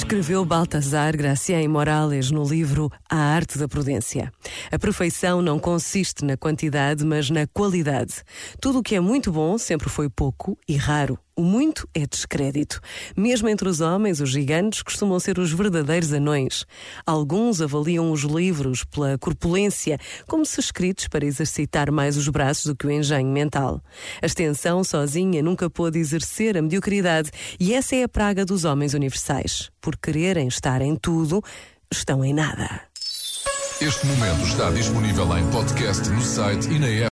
Escreveu Baltasar Gracián Morales no livro A Arte da Prudência. A perfeição não consiste na quantidade, mas na qualidade. Tudo o que é muito bom sempre foi pouco e raro. O muito é descrédito. Mesmo entre os homens, os gigantes costumam ser os verdadeiros anões. Alguns avaliam os livros pela corpulência, como se escritos para exercitar mais os braços do que o engenho mental. A extensão sozinha nunca pôde exercer a mediocridade, e essa é a praga dos homens universais. Por quererem estar em tudo, estão em nada. Este momento está disponível em podcast no site e na app.